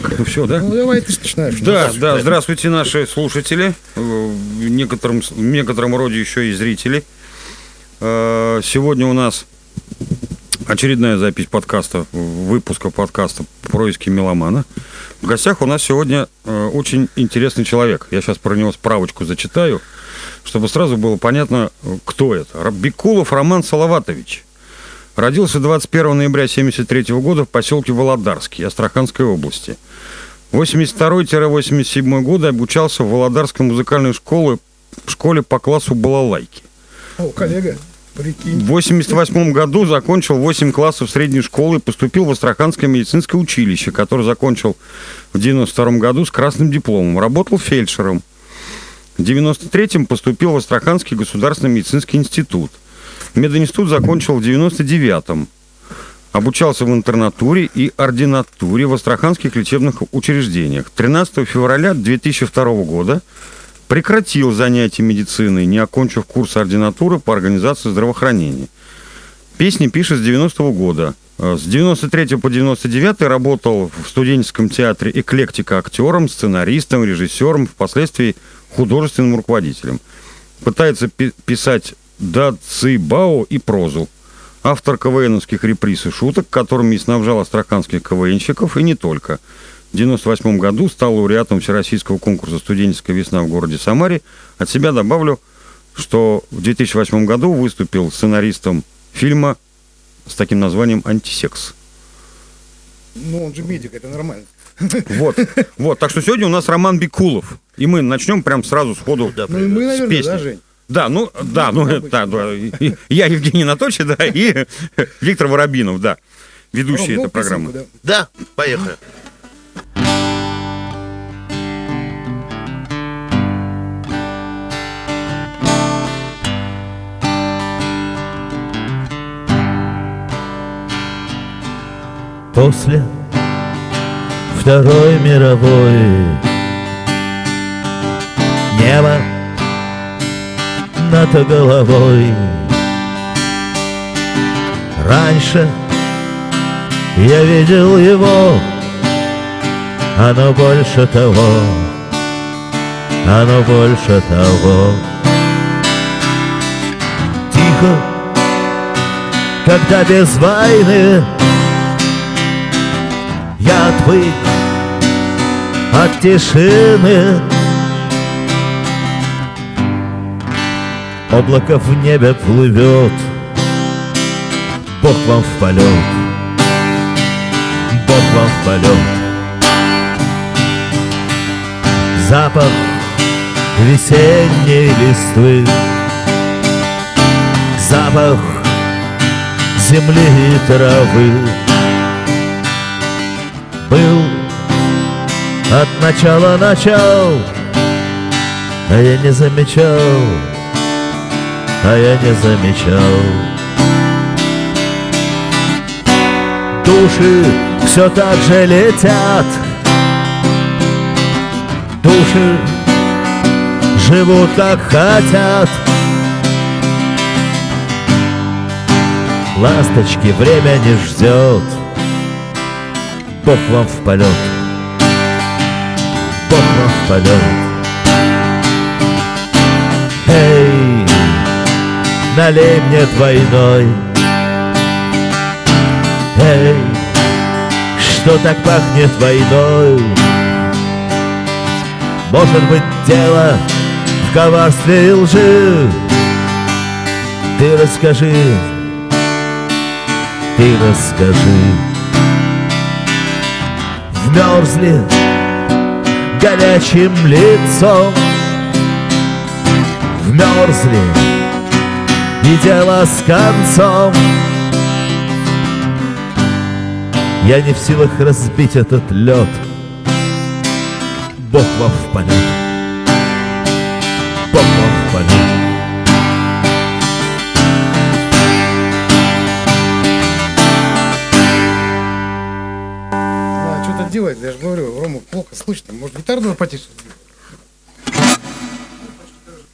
Так, все, да? Ну, давай ты начинаешь. Да, да, здравствуйте, наши слушатели, э, в некотором, в некотором роде еще и зрители. Э, Сегодня у нас очередная запись подкаста, выпуска подкаста «Происки меломана». В гостях у нас сегодня э, очень интересный человек. Я сейчас про него справочку зачитаю, чтобы сразу было понятно, кто это. Бекулов Роман Салаватович. Родился 21 ноября 1973 года в поселке Володарский Астраханской области. 82-87 годы обучался в Володарской музыкальной школе, школе по классу балалайки. О, коллега, прикинь. В 88 году закончил 8 классов средней школы и поступил в Астраханское медицинское училище, которое закончил в 92 году с красным дипломом. Работал фельдшером. В 93-м поступил в Астраханский государственный медицинский институт. Мединститут закончил в 99-м. Обучался в интернатуре и ординатуре в астраханских лечебных учреждениях. 13 февраля 2002 года прекратил занятия медициной, не окончив курс ординатуры по организации здравоохранения. Песни пишет с 90-го года. С 93 по 99 работал в студенческом театре «Эклектика» актером, сценаристом, режиссером, впоследствии художественным руководителем. Пытается пи- писать дацибао и прозу. Автор КВНовских реприз и шуток, которыми снабжал астраханских КВНщиков, и не только. В 1998 году стал лауреатом Всероссийского конкурса «Студенческая весна» в городе Самаре. От себя добавлю, что в 2008 году выступил сценаристом фильма с таким названием «Антисекс». Ну, он же медик, это нормально. Вот, вот. Так что сегодня у нас Роман Бекулов. И мы начнем прям сразу сходу Ну, и мы, с наверное, песни. да, Жень? Да, ну, да, ну, обычно. да, да. И- Я Евгений Анатольевич, да, и Виктор Воробинов, да, ведущий Ром, ну, этой программы. песенку, да. Да, поехали. После Второй мировой Небо над головой. Раньше я видел его Оно больше того Оно больше того. Тихо Когда без войны я отвык от тишины Облако в небе плывет. Бог вам в полет. Бог вам в полет. Запах весенней листвы. Запах земли и травы. Был от начала начал, а я не замечал, а я не замечал. Души все так же летят, души живут как хотят. Ласточки время не ждет. Бог вам в полет Бог вам в полет налей мне двойной. Эй, что так пахнет войной? Может быть дело в коварстве и лжи? Ты расскажи, ты расскажи. Вмерзли горячим лицом. Вмерзли и дело с концом Я не в силах разбить этот лед Бог вам в полет Бог вам в полет А, что-то делать, я же говорю, Рома, плохо слышно. Может, гитару потише?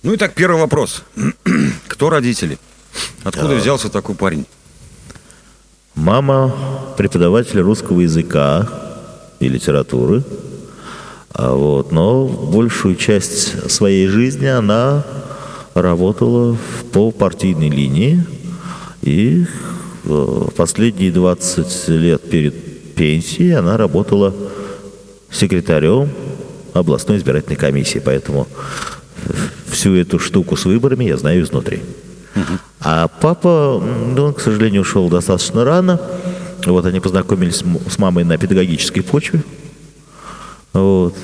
Ну и так, первый вопрос. Кто родители? Откуда взялся такой парень? Мама преподаватель русского языка и литературы. А вот, но большую часть своей жизни она работала по партийной линии. И э, последние 20 лет перед пенсией она работала секретарем областной избирательной комиссии. Поэтому всю эту штуку с выборами я знаю изнутри. А папа, ну, он, к сожалению, ушел достаточно рано. Вот они познакомились с мамой на педагогической почве. Вот.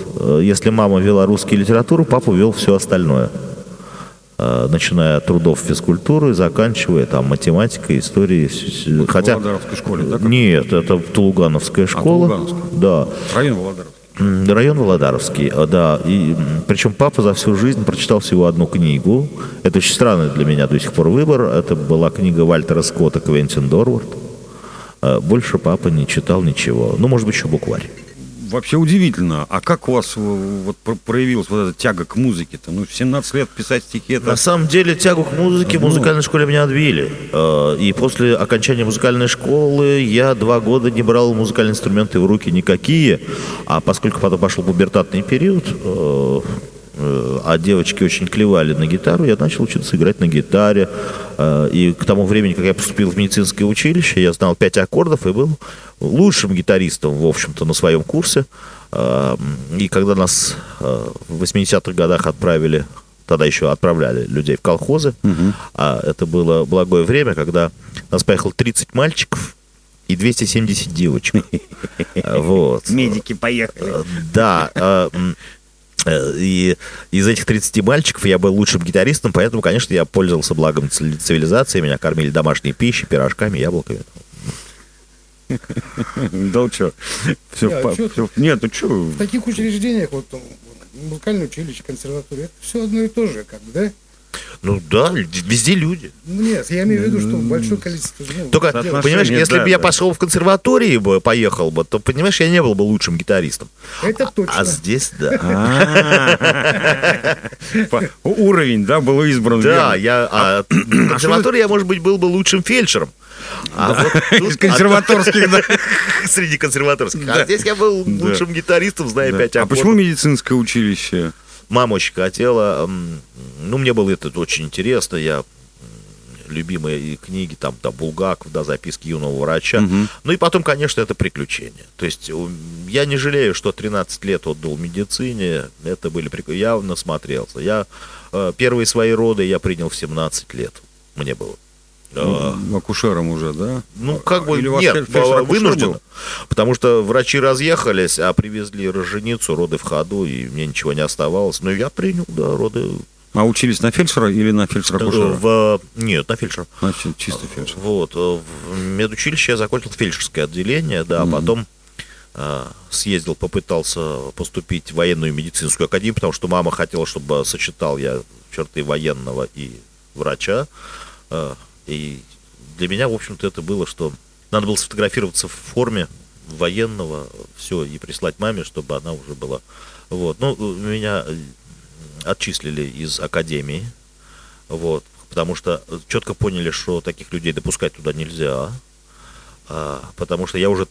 Если мама вела русский литературу, папа вел все остальное. А, начиная от трудов физкультуры, заканчивая там математикой, историей. Хотя... В Володаровской школе, да? Нет, это Тулугановская школа. А, Тулугановская. Да. Район Володаровский. Район Володаровский, а, да. И, причем папа за всю жизнь прочитал всего одну книгу. Это очень странный для меня до сих пор выбор. Это была книга Вальтера Скотта «Квентин Дорвард». А, больше папа не читал ничего. Ну, может быть, еще букварь. Вообще удивительно. А как у вас э, вот про- проявилась вот эта тяга к музыке-то? Ну, в 17 лет писать стихи это... На самом деле тягу к музыке в Ну. музыкальной школе меня отбили. Э, И после окончания музыкальной школы я два года не брал музыкальные инструменты в руки никакие. А поскольку потом пошел пубертатный период, э, а девочки очень клевали на гитару, я начал учиться играть на гитаре. Э, И к тому времени, как я поступил в медицинское училище, я знал пять аккордов и был лучшим гитаристом, в общем-то, на своем курсе. Э, И когда нас э, в 80-х годах отправили тогда еще отправляли людей в колхозы. А это было благое время, когда нас поехало 30 мальчиков и 270 девочек. Вот. Медики поехали. Э, Да. Э, И из этих 30 мальчиков я был лучшим гитаристом, поэтому, конечно, я пользовался благом цивили- цивилизации. Меня кормили домашней пищей, пирожками, яблоками. Да что? Все, а Нет, ну что? В таких учреждениях, вот музыкальное училище, консерватория, это все одно и то же, как бы, да? Ну да, везде люди. Ну, нет, я имею в виду, что большое количество... ну, Только, понимаешь, если да, бы я да. пошел в консерватории бы, поехал бы, то, понимаешь, я не был бы лучшим гитаристом. Это точно. А здесь, да. Уровень, да, был избран. Да, я а, в консерватории я, может быть, был бы лучшим фельдшером. А вот тут- Из консерваторских, да. Среди консерваторских. Да. А здесь я был лучшим гитаристом, зная пять А почему медицинское училище? Мама очень хотела. Ну, мне было это очень интересно. Я любимые книги, там, да, Булгаков, да, записки юного врача. Ну и потом, конечно, это приключения. То есть я не жалею, что 13 лет отдал медицине. Это были прик- Я насмотрелся. Я э, первые свои роды я принял в 17 лет. Мне было. Э, Ну, Акушером уже, да? ну, как бы, Или нет, был? Потому что врачи разъехались, а привезли роженицу, роды в ходу, и мне ничего не оставалось. Но я принял, да, роды А учились на фельдшера или на фельдшера-акушера? в... Нет, на фельдшера. Значит, чисто фельдшер. Вот, э, в медучилище я закончил фельдшерское отделение, да, а потом э, съездил, попытался поступить в военную медицинскую академию, потому что мама хотела, чтобы сочетал я черты военного и врача. Э, И для меня, в общем-то, это было, что надо было сфотографироваться в форме военного, все, и прислать маме, чтобы она уже была. Вот. Ну, меня э, отчислили из академии, вот, потому что четко поняли, что таких людей допускать туда нельзя, а, потому что я уже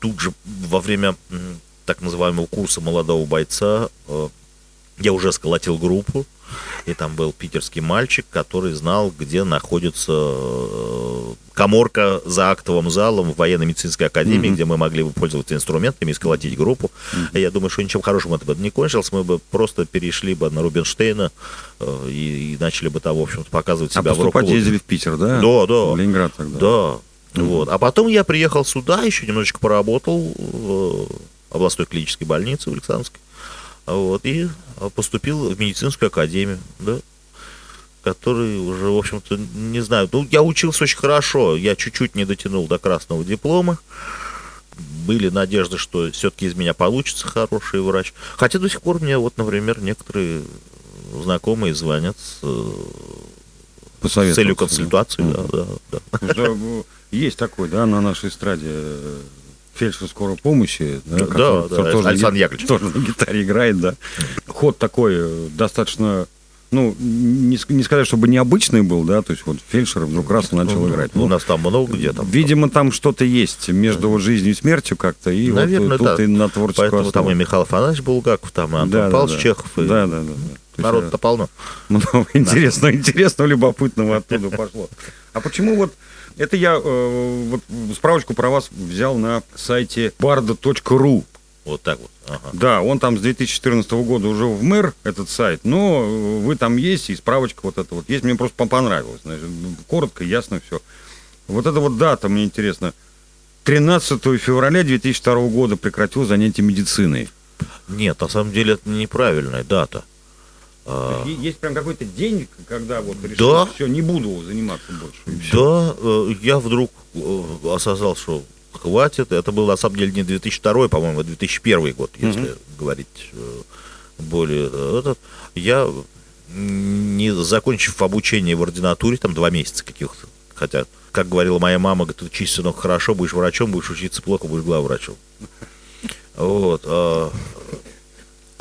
тут же во время так называемого курса молодого бойца э, я уже сколотил группу, и там был питерский мальчик, который знал, где находится э, коморка за актовым залом в военно-медицинской академии, где мы могли бы пользоваться инструментами и сколотить группу. И я думаю, что ничем хорошим это бы не кончилось, мы бы просто перешли бы на Рубинштейна э, и, и начали бы там, в общем-то, показывать А себя в поступать рок-клубе. ездили в Питер, да? Да, да. В Ленинград тогда. Да. Вот. А потом я приехал сюда, еще немножечко поработал в областной клинической больнице в Александровской. Вот, и поступил в медицинскую академию, да, который уже, в общем-то, не знаю, ну, я учился очень хорошо, я чуть-чуть не дотянул до красного диплома, были надежды, что все-таки из меня получится хороший врач. Хотя до сих пор мне, вот, например, некоторые знакомые звонят с, э, с целью консультации. Да, да, да. Ну, Есть такой, да, на нашей эстраде э, фельдшер скорой помощи. Да, Да, который- да, который тоже, Александр Яковлевич. тоже на гитаре играет, да. Ход такой э, достаточно ну, не, не сказать, чтобы необычный был, да, то есть вот фельдшер вдруг раз и начал играть. У Ну, нас там много где там. Видимо, там что-то есть между вот жизнью и смертью как-то, и Наверное, вот тут да. и на творческую Поэтому там основу. и Михаил Афанасьевич Булгаков, там и Антон Да, да, Павлович да. Чехов. и Да, да, да. да. Народ-то полно. Много интересного, интересного, любопытного оттуда пошло. А почему вот это я э, вот справочку про вас взял на сайте bardo.ru. Вот так вот. Ага. Да, он там с 2014 года уже в мэр, этот сайт, но э, вы там есть, и справочка вот эта вот есть. Мне просто по- понравилось. Значит, коротко, ясно все. Вот эта вот дата, мне интересно. 13 февраля 2002 года прекратил занятия медициной. Нет, на самом деле это неправильная дата. А, Есть прям какой-то день, когда вот Да. все, не буду заниматься больше. Да, э, я вдруг э, осознал, что хватит. Это был на самом деле не 2002, по-моему, а 2001 год, если говорить э, более этот. Я, не закончив обучение в ординатуре, там два месяца каких-то, хотя, как говорила моя мама, говорит, учись, сынок, хорошо, будешь врачом, будешь учиться плохо, будешь главврачом. Вот.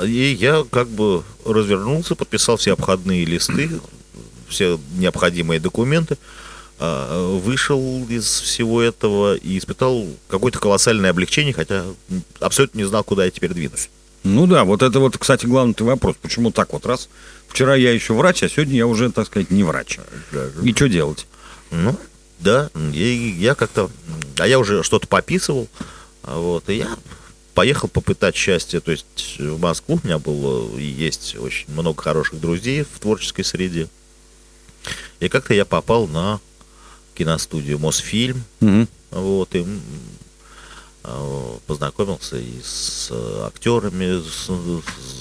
И я как бы развернулся, подписал все обходные листы, все необходимые документы, а, вышел из всего этого и испытал какое-то колоссальное облегчение, хотя абсолютно не знал, куда я теперь двинусь. Ну да, вот это вот, кстати, главный вопрос. Почему так вот раз? Вчера я еще врач, а сегодня я уже, так сказать, не врач. И что делать? Ну, да, и я как-то... А я уже что-то пописывал, а вот, и я поехал попытать счастье, то есть в Москву у меня было и есть очень много хороших друзей в творческой среде. И как-то я попал на киностудию Мосфильм, Мгм. вот, и а, познакомился и с э, актерами, с,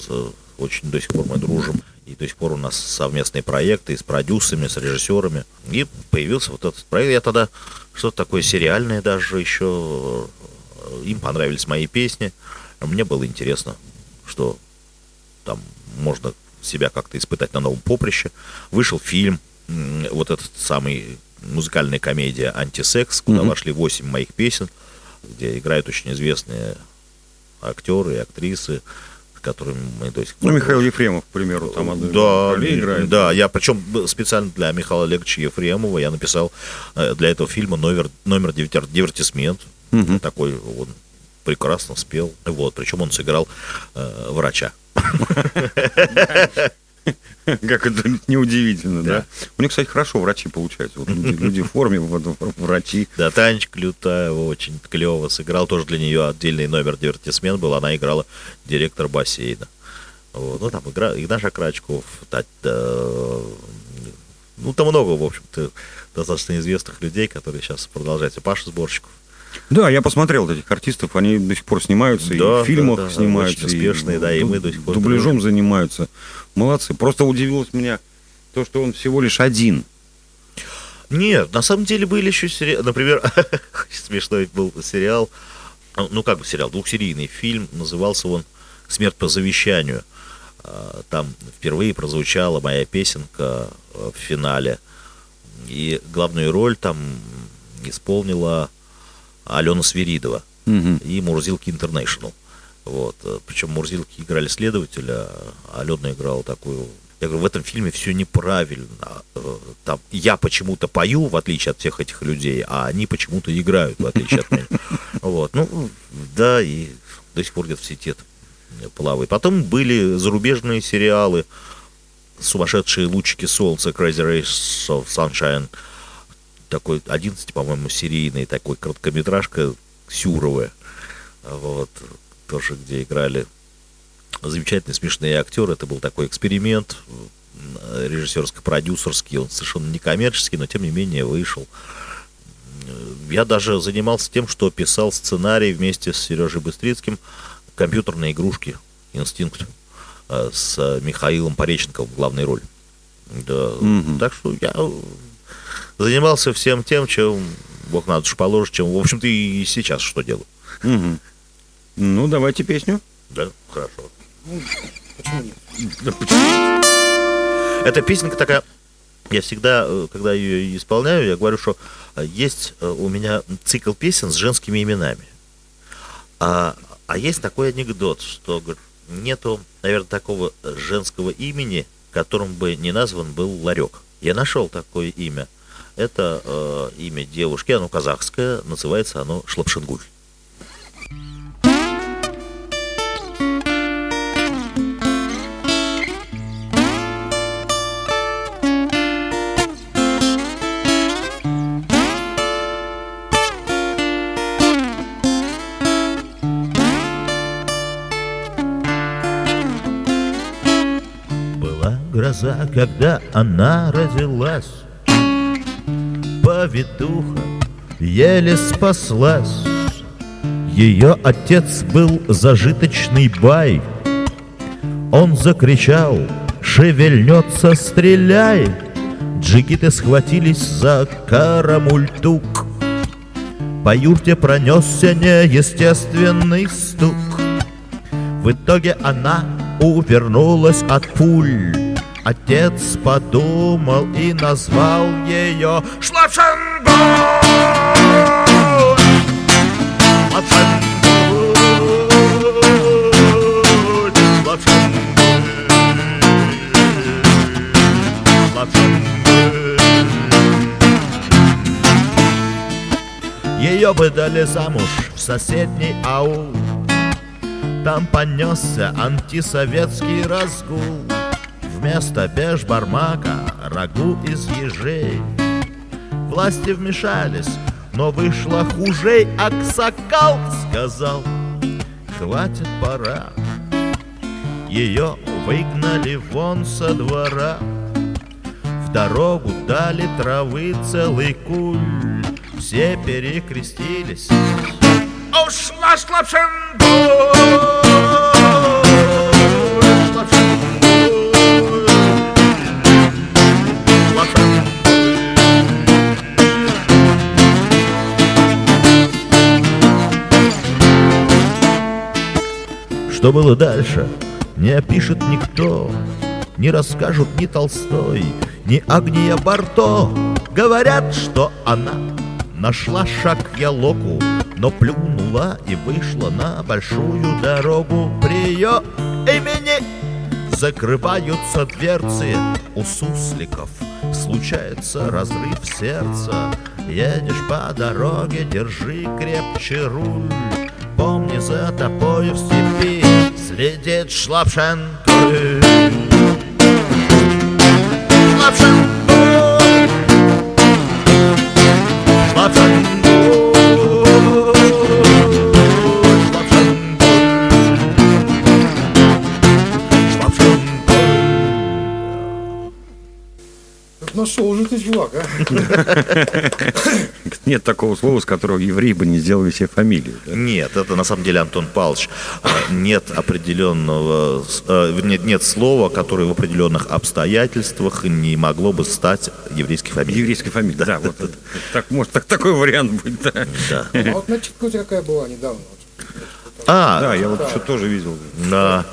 с- очень до сих пор мы дружим, и до сих пор у нас совместные проекты и с продюсерами, с режиссерами. И появился вот этот проект. Я тогда что-то такое сериальное даже еще. Им понравились мои песни. Мне было интересно, что там можно себя как-то испытать на новом поприще. Вышел фильм, вот этот самый музыкальная комедия «Антисекс», куда Мгм. вошли 8 моих песен, где играют очень известные актеры и актрисы, с которыми мы до сих пор... Ну, Михаил Ефремов, к примеру, там одну Да, играет. да, я причем специально для Михаила Олеговича Ефремова я написал э, для этого фильма номер, номер дивертисмент. Мгм. Такой он прекрасно спел. Вот, причем он сыграл э, врача. Как это неудивительно, да? Да. У них, кстати, хорошо врачи получаются. Вот люди, люди в форме, врачи. Да, Танечка Лютаева очень клево сыграл. Тоже для нее отдельный номер дивертисмент был. Она играла директор бассейна. Вот. Ну, там игра, Игнаш Акрачков, э, ну, там много, в общем-то, достаточно известных людей, которые сейчас продолжают. И Паша Сборщиков. Да, я посмотрел этих артистов, они до сих пор снимаются, и Да, в фильмах да, да, снимаются. очень успешные, да, и мы до сих пор Дубляжом дружим. занимаются. Молодцы. Просто удивилось меня то, что он всего лишь один. Нет, на самом деле были еще сериалы. Например, смешной был сериал, ну как бы сериал, двухсерийный фильм, назывался он «Смерть по завещанию». А, Там впервые прозвучала моя песенка э, в финале. И главную роль там исполнила Алена Свиридова Мгм. и Мурзилки Интернешнл. Вот. э, Причем Мурзилки играли следователя, а Алена играла такую... Я говорю, в этом фильме все неправильно. Э, Там я почему-то пою, в отличие от всех этих людей, а они почему-то играют, в отличие от меня. Вот. Ну, да, и до сих пор где-то в сети плавает. Потом были зарубежные сериалы, «Сумасшедшие лучики солнца», «Crazy Rays of Sunshine», такой 11, по-моему, серийный такой короткометражка Сюровая. Вот, тоже где играли замечательные смешные актеры. Это был такой эксперимент режиссерско-продюсерский. Он совершенно некоммерческий, но тем не менее вышел. Я даже занимался тем, что писал сценарий вместе с Сережей Быстрицким компьютерные игрушки «Инстинкт» э, с Михаилом Пореченковым в главной роли. Да. Мгм. Так что я занимался всем тем, чем Бог на душу положит, чем, в общем-то, и сейчас что делаю. Мгм. Ну, давайте песню. Да, хорошо. Почему нет? Да почему? Эта песенка такая, я всегда, э, когда ее исполняю, я говорю, что э, есть э, у меня цикл песен с женскими именами. А, а есть такой анекдот, что говорит, нету, наверное, такого женского имени которым бы не назван был ларек. Я нашел такое имя. Это э, имя девушки, оно казахское, называется оно Шлапшингуль. Гроза, когда она родилась Повитуха еле спаслась. Ее отец был зажиточный бай. Он закричал «Шевельнется, стреляй!» Джигиты схватились за карамультук. По юрте пронесся неестественный стук. В итоге она увернулась от пуль Отец подумал и назвал ее Шлапшангуль! Шлапшангуль! Шлапшангуль! Шлапшангуль! Ее выдали замуж в соседний аул Там понесся антисоветский разгул Вместо бешбармака рагу из ежей. Власти вмешались, но вышло хужей Аксакал сказал, хватит пора Ее выгнали вон со двора. В дорогу дали травы целый куль. Все перекрестились. Ушла Что было дальше, не опишет никто, Не расскажут ни Толстой, ни Агния Барто. Говорят, что она нашла шаг Ялоку, Но плюнула и вышла на большую дорогу. При ее имени закрываются дверцы у сусликов. Случается разрыв сердца. Едешь по дороге, держи крепче руль. Помни за тобою в степи Следит Шлапшенко Шлапшенко Нашел уже ты, чувак, а? Нет такого слова, с которого евреи бы не сделали себе фамилию. да? Нет, это на самом деле Антон Павлович. А, Нет определенного, э, нет, нет слова, которое в определенных обстоятельствах не могло бы стать еврейской фамилией. Еврейская фамилия, да, вот это. Так, может, так, такой вариант быть, да. Да. А вот начитка у тебя какая была недавно? Вот. А, Да, я вот что тоже видел. Да.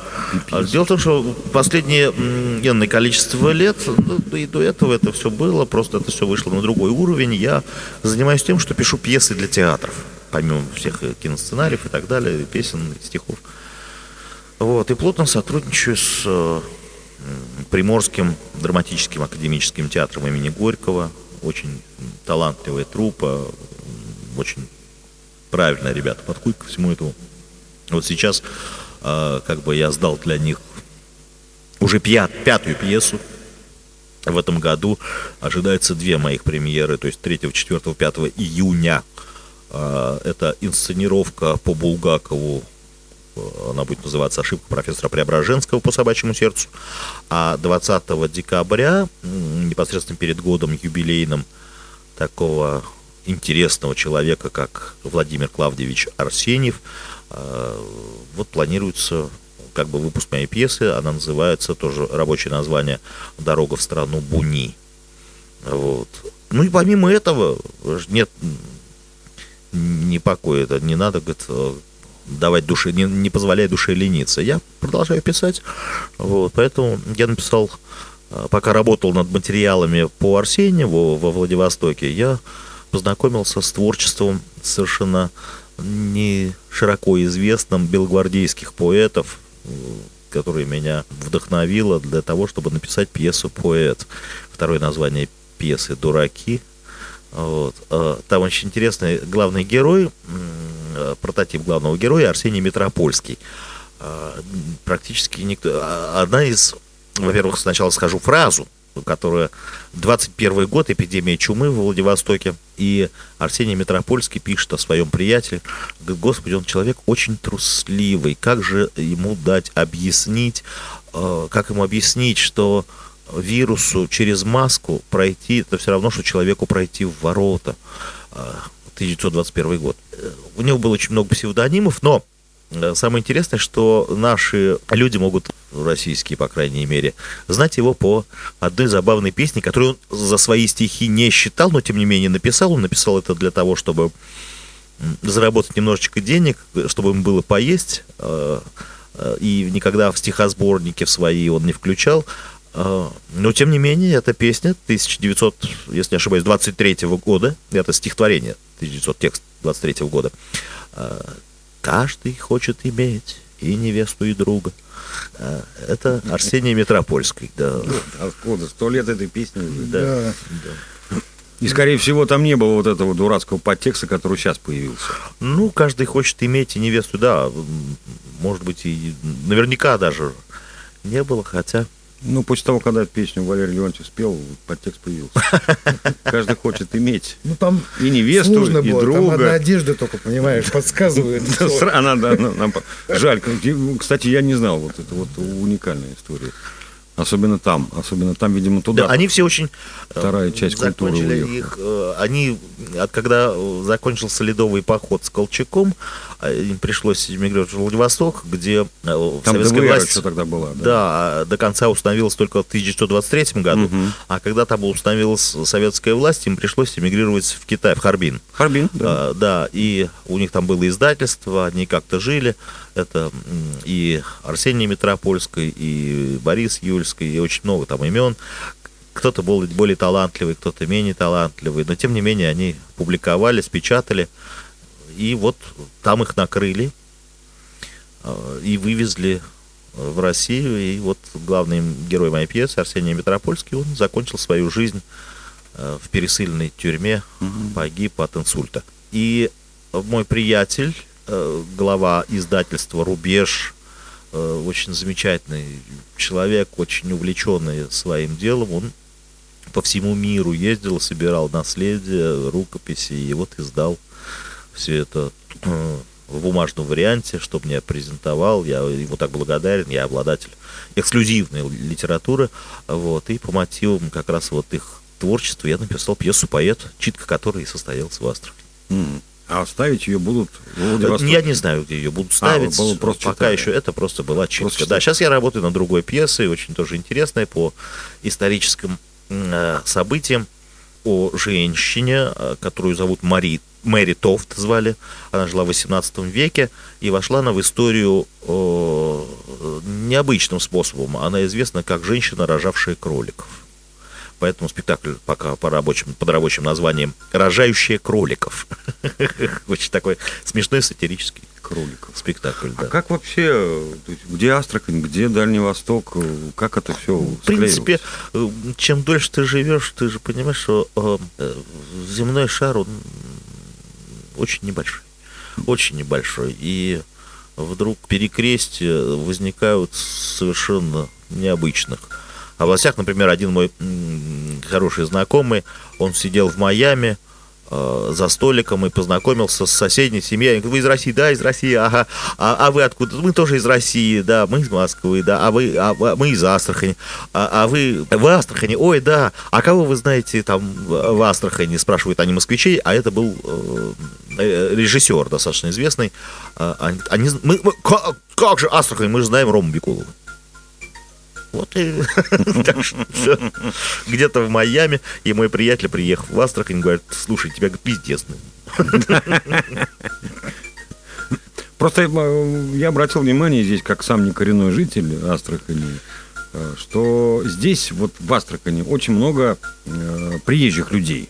А Дело в том, что последнее энное количество лет, ну, да и до этого это все было, просто это все вышло на другой уровень. Я занимаюсь тем, что пишу пьесы для театров, помимо всех э, киносценариев и так далее, песен, стихов. Вот, и плотно сотрудничаю с э, Приморским драматическим академическим театром имени Горького. Очень талантливая труппа, м, очень правильные ребята подходят ко всему этому. Вот сейчас как бы я сдал для них уже пят- пятую пьесу. В этом году ожидается две моих премьеры, то есть 3, 4, 5 июня. Э, Это инсценировка по Булгакову, э, она будет называться «Ошибка профессора Преображенского по собачьему сердцу». А 20 декабря, непосредственно перед годом юбилейным, такого интересного человека, как Владимир Клавдевич Арсеньев, вот планируется как бы выпуск моей пьесы, она называется, тоже рабочее название «Дорога в страну Буни». Вот. Ну и помимо этого, нет ни покоя, это не надо, говорит, э, давать душе, не, не позволяя душе лениться. Я продолжаю писать, вот, поэтому я написал, э, пока работал над материалами по Арсеньеву во Владивостоке, я познакомился с творчеством совершенно не широко известным белогвардейских поэтов, э, которая меня вдохновила для того, чтобы написать пьесу «Поэт». Второе название пьесы «Дураки». Вот. А, там очень интересный главный герой, прототип главного героя Арсений Метропольский. А, практически никто... А, одна из... Во-первых, сначала скажу фразу, которая 21 год, эпидемия чумы в Владивостоке, и Арсений Метропольский пишет о своем приятеле, говорит, господи, он человек очень трусливый, как же ему дать объяснить, как ему объяснить, что вирусу через маску пройти, это все равно, что человеку пройти в ворота. 1921 а, год. У него было очень много псевдонимов, но э, самое интересное, что наши люди могут, российские, по крайней мере, знать его по одной забавной песне, которую он за свои стихи не считал, но тем не менее написал. Он написал это для того, чтобы заработать немножечко денег, чтобы им было поесть, э, э, и никогда в стихосборники в свои он не включал. Но, тем не менее, эта песня 1900, если не ошибаюсь, 23 года, это стихотворение 1900, текст 23 года. «Каждый хочет иметь и невесту, и друга». А, это Арсений Метропольский, да. Откуда? Сто лет этой песни уже. Да. да. И, скорее всего, там не было вот этого дурацкого подтекста, который сейчас появился. Ну, каждый хочет иметь и невесту, да. Может быть, и наверняка даже не было, хотя ну, после того, когда песню Валерий Леонтьев спел, подтекст появился. Каждый хочет иметь ну, там и невесту, и было. друга. Там одна одежда только, понимаешь, подсказывает. Она, да, жаль. Кстати, я не знал, вот это вот уникальная история. Особенно там, особенно там, видимо, туда. Да, они все очень э, вторая часть культуры их. Э, они, когда закончился ледовый поход с Колчаком, э, им пришлось эмигрировать в Владивосток, где там советская ДВР власть... тогда была. Да. да, до конца установилась только в 1923 году, угу. а когда там установилась советская власть, им пришлось эмигрировать в Китай, в Харбин. Харбин, да. А, да, и у них там было издательство, они как-то жили. Это и Арсений Метропольский, и Борис Юльский, и очень много там имен. Кто-то был более талантливый, кто-то менее талантливый, но тем не менее они публиковались, печатали, и вот там их накрыли а, и вывезли в Россию, и вот главный герой моей пьесы Арсений Метропольский, он закончил свою жизнь а, в пересыльной тюрьме, погиб от инсульта. И мой приятель, глава издательства «Рубеж», э, очень замечательный человек, очень увлеченный своим делом. Он по всему миру ездил, собирал наследие, рукописи, и вот издал все это э, в бумажном варианте, чтобы мне презентовал. Я ему так благодарен, я обладатель эксклюзивной литературы. Вот, и по мотивам как раз вот их творчества я написал пьесу «Поэт», читка которой состоялась в Астрахани. Mm. А ставить ее будут в Владивостоке? Я не знаю, где ее будут а, ставить. А, просто Пока читали. еще это просто была чистка. да, сейчас я работаю над другой пьесой, очень тоже интересной, по историческим э, событиям о женщине, э, которую зовут Мари, Мэри Тофт звали. Она жила в 18 веке и вошла она в историю э, необычным способом. Она известна как женщина, рожавшая кроликов. Поэтому спектакль пока по рабочим, под рабочим названием «Рожающие кроликов». Очень такой смешной сатирический кроликов. Спектакль, а да. А как вообще, где Астрахань, где Дальний Восток, как это все В принципе, э, чем дольше ты живешь, ты же понимаешь, что э, э, земной шар, он очень небольшой. Очень небольшой. И вдруг перекрестия возникают совершенно необычных областях. Например, один мой хороший знакомый, он сидел в Майами, э, за столиком и познакомился с соседней семьей. Они говорят, вы из России? Да, из России, ага. А, а вы откуда? Мы тоже из России, да, мы из Москвы, да, а вы, а, а мы из Астрахани. А, а вы в Астрахани? Ой, да. А кого вы знаете там в Астрахани? Спрашивают они москвичей, а это был э, э режиссер достаточно известный. А, они, они, мы, мы, как, как же Астрахань? Мы же знаем Рому Бекулова. Вот и где-то в Майами, и мой приятель, приехав в Астрахань, говорит, слушай, тебя пиздец. Просто э, я обратил внимание здесь, как сам не коренной житель Астрахани, э, что здесь, вот в Астрахани, очень много э, приезжих людей.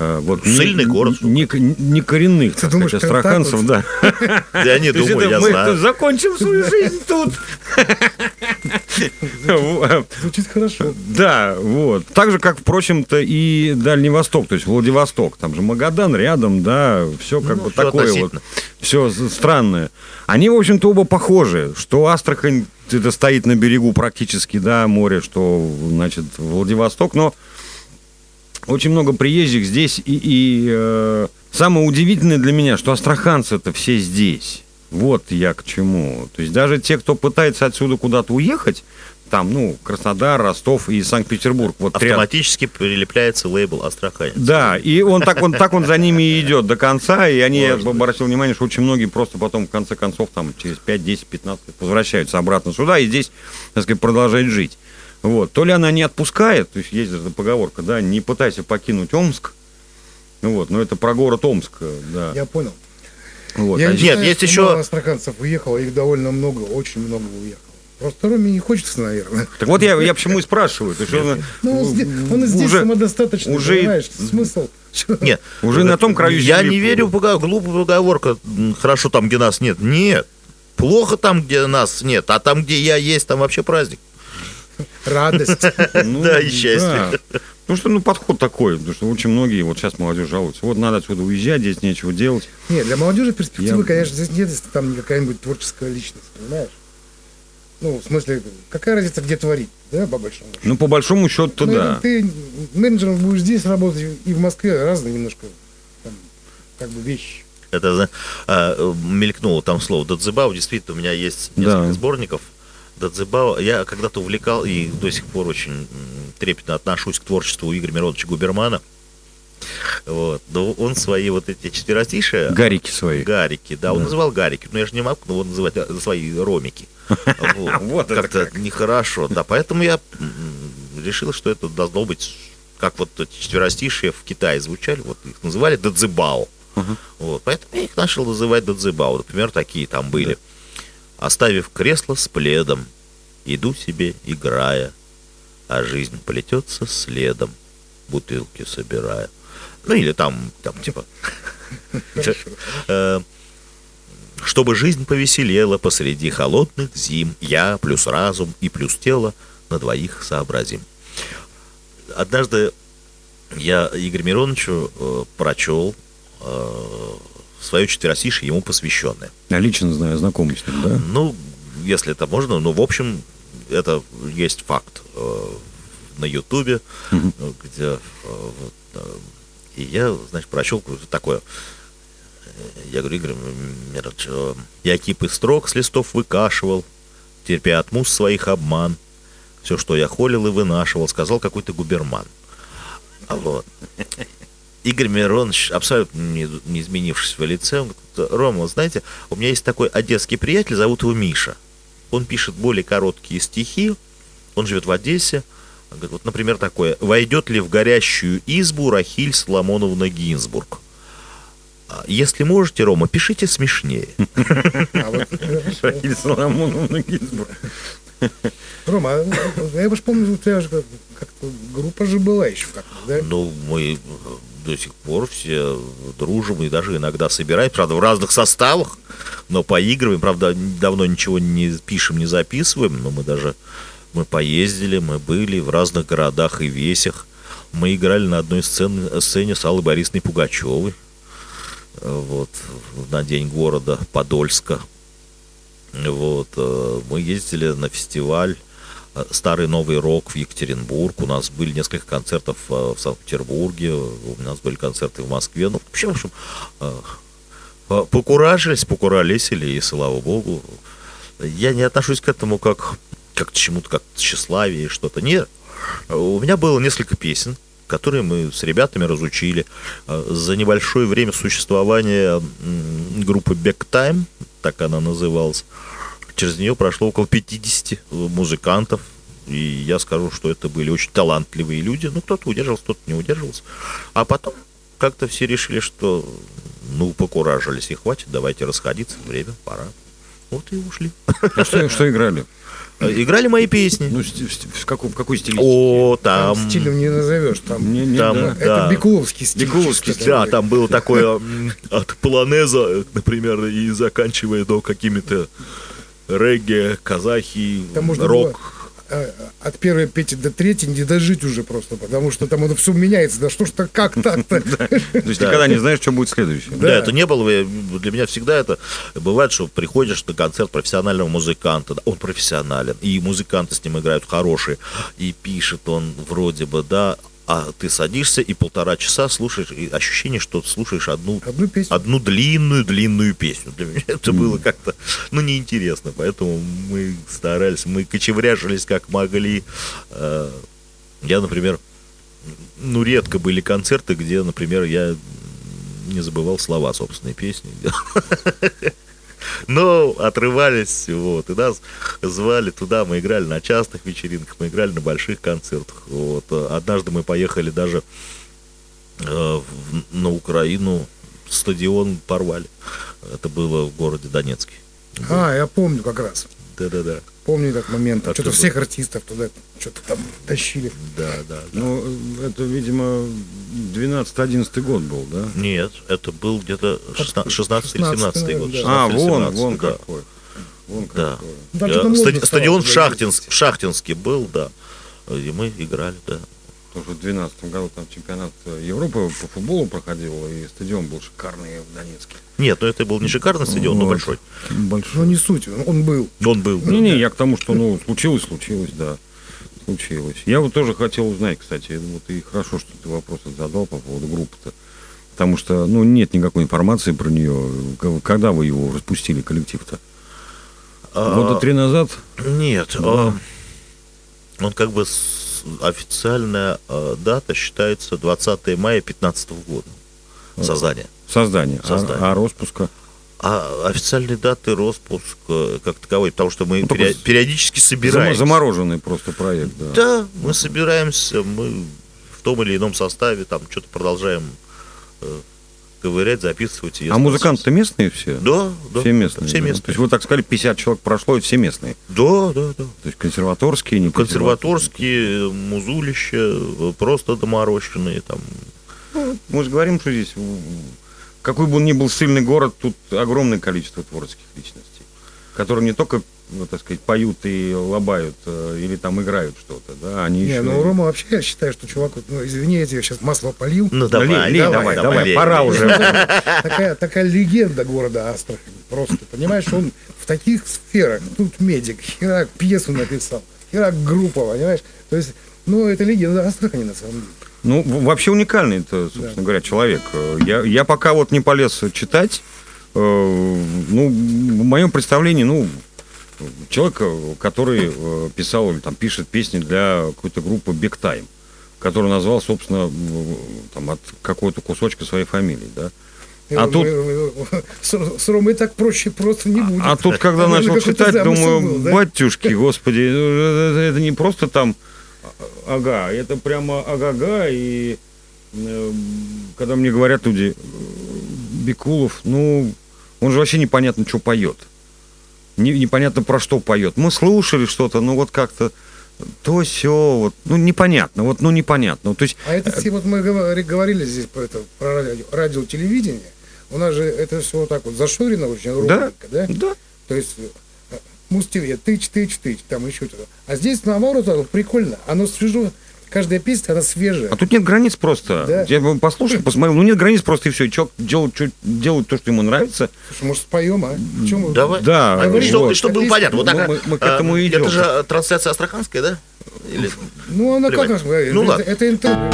Э, вот Сильный не, город. Не, не коренных, Ты так думаешь, сказать, астраханцев, да. Я не думаю, я мы знаю. закончим свою жизнь тут. Звучит хорошо. Да, вот. Так же, как, впрочем-то, и Дальний Восток, то есть Владивосток. Там же Магадан рядом, да, все как Ну, бы такое вот. Все странное. Они, в общем-то, оба похожи. Что Астрахань это стоит на берегу практически, да, моря, что, значит, Владивосток. Но очень много приезжих здесь. И, и э, самое удивительное для меня, что астраханцы-то все здесь. Вот я к чему. То есть даже те, кто пытается отсюда куда-то уехать, там, ну, Краснодар, Ростов и Санкт-Петербург. Вот Автоматически прилепляется лейбл Астрахань. да, и он так, он так он за ними и идет до конца, и они, я Может быть. обратил внимание, что очень многие просто потом, в конце концов, там, через 5, 10, 15 лет возвращаются обратно сюда и здесь, так сказать, продолжают жить. Вот. То ли она не отпускает, то есть есть эта поговорка, да, не пытайся покинуть Омск, ну вот, но это про город Омск, да. Я понял. Вот. Я А не Нет, считаю, есть еще- мало астраханцев уехало, их довольно много, очень много уехало. Просто Роме не хочется, наверное. Так вот я, я почему и спрашиваю. То есть он, Ну, он, здесь, он здесь уже, самодостаточный, уже понимаешь? Смысл? Нет. уже на том краю Я не верю в пога- глупую поговорку. м, Хорошо там, где нас нет. Нет. Плохо там, где нас нет. А там, где я есть, там вообще праздник. Радость. Ну, Да, и счастье. Потому что, ну, подход такой, потому что очень многие, вот сейчас молодежь жалуются, вот надо отсюда уезжать, здесь нечего делать. Нет, для молодежи перспективы, конечно, здесь нет, если там какая-нибудь творческая личность, понимаешь? Ну, в смысле, какая разница, где творить, да, по большому счету? Ну, по большому счету, Ну, да. Ты менеджером будешь здесь работать и в Москве разные немножко там, как бы вещи. Это а, мелькнуло там слово Дадзебао. Действительно, у меня есть несколько Да. сборников. Дадзебао. Я когда-то увлекал и до сих пор очень трепетно отношусь к творчеству Игоря Мироновича Губермана. Вот. Но он свои вот эти четверостишие Гарики свои. Гарики, да, он Да. называл Гарики, но я же не могу его называть а, свои ромики. Вот. Как-то как. нехорошо, да, поэтому я решил, что это должно быть, как вот эти четверостишие в Китае звучали, вот их называли дадзибао. Ага. Вот, поэтому я их начал называть дадзибао. Например, такие там были. Оставив кресло с пледом, иду себе, играя, а жизнь плетется следом, бутылки собирая. Ну или там, там типа... э, Чтобы жизнь повеселела посреди холодных зим, я плюс разум и плюс тело на двоих сообразим. Однажды я Игорю Мироновичу э, прочел э, свое четверостишие ему посвященное. Я лично знаю, знакомый с ним, да? Ну, если это можно, ну, в общем, это есть факт э, на Ютубе, э, где э, вот, э, и я, значит, прочел такое. Э, Я говорю, Игорь Миронович, э, я кипы строк с листов выкашивал, терпя от муз своих обман. Все, что я холил и вынашивал, сказал какой-то губерман. А вот. Игорь Миронович, абсолютно не, не изменившись в лице, он говорит, Рома, знаете, у меня есть такой одесский приятель, зовут его Миша. Он пишет более короткие стихи, он живет в Одессе. Он говорит, вот, например, такое. «Войдет ли в горящую избу Рахиль Соломоновна Гинзбург?» А, Если можете, Рома, пишите смешнее. А. Рахиль Соломоновна Гинзбург. Рома, а, я уж помню, у тебя же как- как-то группа же была еще как-то, да? Ну, мы до сих пор все дружим и даже иногда собираем, правда, в разных составах, но поигрываем, правда, давно ничего не пишем, не записываем, но мы даже, мы поездили, мы были в разных городах и весях, мы играли на одной сцене, сцене с Аллой Борисовной Пугачевой, э, вот, на День города Подольска, вот, э, мы ездили на фестиваль Старый Новый Рок в Екатеринбург. У нас были несколько концертов э, в Санкт-Петербурге, у нас были концерты в Москве. Ну, вообще, в общем, э, покуражились, покуролесили, и слава богу. Я не отношусь к этому как, как к чему-то, как к тщеславию что-то. Нет. У меня было несколько песен, которые мы с ребятами разучили. Э, За небольшое время существования группы Back Time, так она называлась, через нее прошло около 50 музыкантов. И я скажу, что это были очень талантливые люди. Ну, кто-то удерживался, кто-то не удерживался. А потом как-то все решили, что ну, покуражились и хватит, давайте расходиться, время, пора. Вот и ушли. А что, что играли? Э, Играли мои песни. Ну, в, сти- в какой, в какой стилистике? О, Там там... стилем не назовешь. Там, Не- не- там, да. это да. Бекуловский стиль. Бекуловский чисто Да, там было такое от полонеза, например, и заканчивая до какими-то регги, казахи, Там можно рок. э, от первой пети до третьей не дожить уже просто, потому что там это все меняется. Да что ж так, как так-то? То есть Да. никогда не знаешь, что будет следующее. Да. Это не было. Для меня всегда это бывает, что приходишь на концерт профессионального музыканта. Он профессионален, и музыканты с ним играют хорошие, и пишет он вроде бы, да, а ты садишься и полтора часа слушаешь, и ощущение, что слушаешь одну Одну песню. одну длинную-длинную песню. Для меня это было как-то, ну, неинтересно. Поэтому мы старались, мы кочевряжились как могли. Э, Я, например, ну, редко были концерты, где, например, я не забывал слова собственной песни. Но отрывались, вот, и нас звали туда, мы играли на частных вечеринках, мы играли на больших концертах. Вот. Однажды мы поехали даже э, на Украину, стадион порвали. Это было в городе Донецке. А, я помню как раз. Да-да-да. Помню этот момент. А Что-то всех артистов туда что-то там тащили. Да, да. Ну, это, видимо, 12-11 год был, да? Нет, это был где-то 16, 16 или 17 год. да. 16 А, вон, 17, вон да. какой. Вон Да. какой. Э, стало Стадион в, Шахтинск, в Шахтинске был, да. И мы играли, да. Тоже в 12 году там чемпионат Европы по футболу проходил, и стадион был шикарный в Донецке. Нет, ну это был не шикарный стадион, но Вот. большой. Ну, Большой. не суть, он- он был. Он был. да. Не-не, я к тому, что, ну, случилось, случилось, да. Случилось. Я вот тоже хотел узнать, кстати, вот и хорошо, что ты вопрос задал по поводу группы-то. Потому что, ну, нет никакой информации про нее. Когда вы его распустили, коллектив-то? А, Года три назад? Нет, а, он как бы с- официальная а, дата считается 20 мая 15 года. Создание. А- Создание. А, распуска? А официальной даты распуск э, как таковой, потому что мы Ну, только перио- с- периодически собираемся. Замороженный просто проект, да. Да, мы собираемся, мы в том или ином составе там что-то продолжаем э, ковырять, записывать. А музыканты-то местные все? Да, да. Все местные. Все да? местные. То есть вы так сказали, 50 человек прошло, и все местные. Да, да, да. То есть консерваторские, не Консерваторские, музулища, просто доморощенные там. Мы же говорим, что здесь, какой бы он ни был сильный город, тут огромное количество творческих личностей, которые не только, ну, так сказать, поют и лобают, э, или там играют что-то, да, они Не, еще... ну Рома вообще я считаю, что чувак, ну извини, я тебе сейчас масло полил. Ну Да, давай, лей, лей, давай, давай, давай, лей, пора лей. уже. Такая, такая легенда города Астрахань. Просто, понимаешь, он в таких сферах, тут медик, херак пьесу написал, херак группа, понимаешь? То есть, ну, это легенда Астрахани на самом деле. Ну, вообще уникальный это, собственно говоря, человек. Я, я пока вот не полез читать, э, ну, в моем представлении, ну, человек, э, который э, писал или там пишет песни для какой-то группы Big Time, которую назвал, собственно, там, от какого-то кусочка своей фамилии, да. А Мы- тут- мы- С, с Ромой так проще просто не будет. А тут, когда Там начал читать, думаю, был, да? батюшки, господи, ну, это, это не просто там а- ага, это прямо ага-га, и э, когда мне говорят люди, э, Бекулов, ну, он же вообще непонятно, что поет. Не- непонятно, про что поет. Мы слушали что-то, ну, вот как-то то все, вот, ну, непонятно, вот, ну, непонятно. То есть, А это все, вот мы говори- говорили здесь про, это, про радио, радио, телевидение. У нас же это все вот так вот зашорено очень ровненько, да? да, То есть э, Муз-ТВ, тыч, тыч, тыч, там еще что-то. А здесь наоборот прикольно, оно свежо. Каждая песня, она свежая. А тут нет границ просто. Да. Я послушал, посмотрел, ну нет границ просто и все. И человек делает, делает то, что ему нравится. Слушай, может, споем, а? Чем мы- Давай. Да, А, говори, что, вот. чтобы было понятно. Вот Мы- такая, мы- мы к этому а, идем. Это же трансляция астраханская, да? Или- Ну, она как Плевать. нас говорит? Ну, это, ладно. это интервью.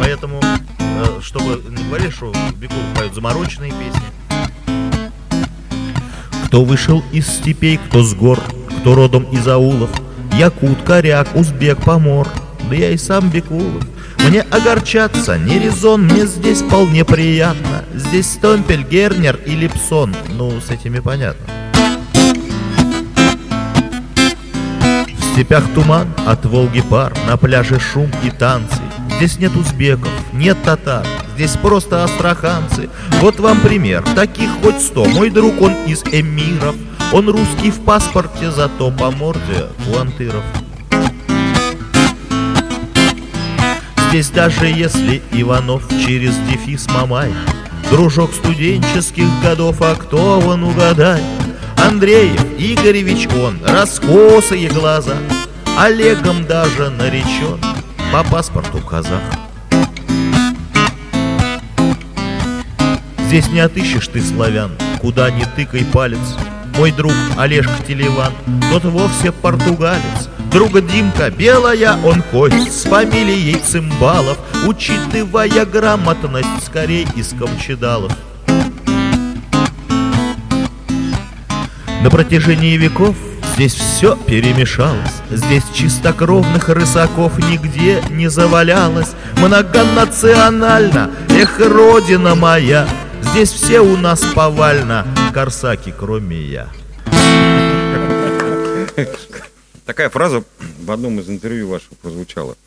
Поэтому, э, чтобы не говорили, что Бекулов поет замороченные песни. Кто вышел из степей, кто с гор, кто родом из аулов, Якут, коряк, узбек, помор, да я и сам Бекулов. Мне огорчаться не резон, мне здесь вполне приятно. Здесь Стомпель, Гернер и Липсон, ну, с этими понятно. В степях туман, от Волги пар, на пляже шум и танцы. Здесь нет узбеков, нет татар, здесь просто астраханцы. Вот вам пример, таких хоть сто, мой друг он из эмиров. Он русский в паспорте, зато по морде у Здесь даже если Иванов через дефис Мамай. Дружок студенческих годов, а кто он угадай? Андреев Игоревич он, раскосые глаза Олегом даже наречен по паспорту казах. Здесь не отыщешь ты славян, куда ни тыкай палец. Мой друг Олежка Телеван, тот вовсе португалец Друга Димка белая, он кость с фамилией Цимбалов Учитывая грамотность, скорей из Камчедалов. На протяжении веков здесь все перемешалось Здесь чистокровных рысаков нигде не завалялось Многонационально, эх, родина моя Здесь все у нас повально, корсаки, кроме я Такая фраза в одном из интервью ваших прозвучала.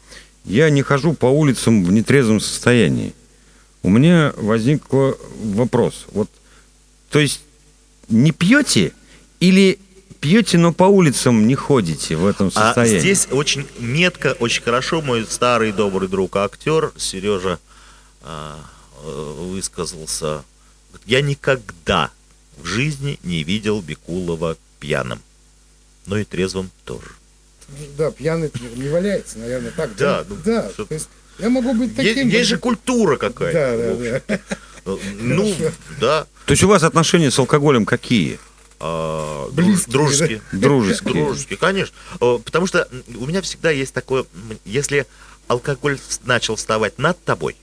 Я не хожу по улицам в нетрезвом состоянии. У меня возник вопрос. Вот, то есть не пьете или пьете, но по улицам не ходите в этом состоянии? А здесь очень метко, очень хорошо мой старый добрый друг актер Сережа а, э, высказался. Я никогда в жизни не видел Бекулова пьяным но и трезвым тоже. Да, пьяный не валяется, наверное, так. Да, ну, да. То есть я могу быть таким. Есть, есть же культура какая-то. Да, да, да. Ну, да. То есть у вас отношения с алкоголем какие? А, Близкие, дружеские. Да? Дружеские. Дружеские, конечно. А, потому что у меня всегда есть такое, если алкоголь начал вставать над тобой,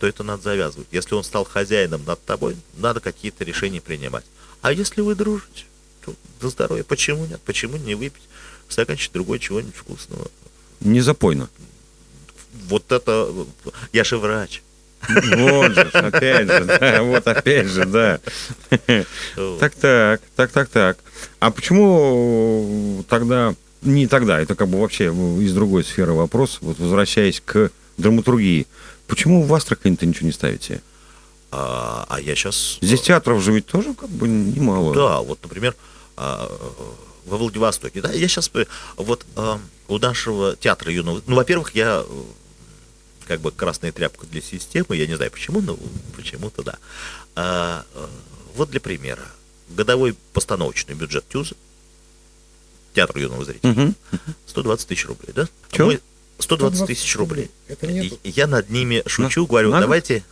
то это надо завязывать. Если он стал хозяином над тобой, надо какие-то решения принимать. А если вы дружите, за здоровье. Почему нет? Почему не выпить стаканчик другой чего-нибудь вкусного? Не запойно. Вот это... Я же врач. Вот же, опять же, да, вот опять же, да. Так, так, так, так, так. А почему тогда, не тогда, это как бы вообще из другой сферы вопрос, вот возвращаясь к драматургии, почему в Астрахани-то ничего не ставите? А, а я сейчас... Здесь театров же ведь тоже как бы немало. Да, вот, например, во Владивостоке. Да, я сейчас вот а, у нашего театра юного. Ну, во-первых, я как бы красная тряпка для системы, я не знаю почему, но почему-то да. А, вот для примера. Годовой постановочный бюджет ТЮЗа, театр юного зрителя, 120 тысяч рублей, да? Чего? 120 тысяч рублей. Это Я над ними шучу, говорю, давайте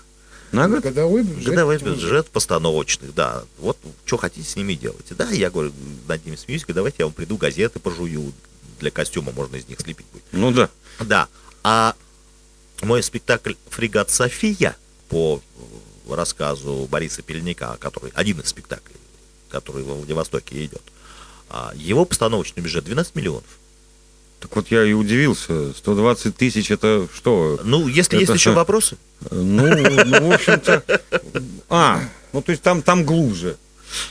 на год? Годовой бюджет. Годовой бюджет постановочных, да. Вот что хотите с ними делать. Да, я говорю, над ними смеюсь, давайте я вам приду газеты пожую. Для костюма можно из них слепить будет. Ну да. Да. А мой спектакль «Фрегат София» по рассказу Бориса Пельника, который один из спектаклей, который во Владивостоке идет, а, его постановочный бюджет 12 миллионов. Так вот я и удивился. 120 тысяч это что? Ну, если это... есть еще вопросы. Ну, ну, в общем-то... А, ну то есть там, там глубже.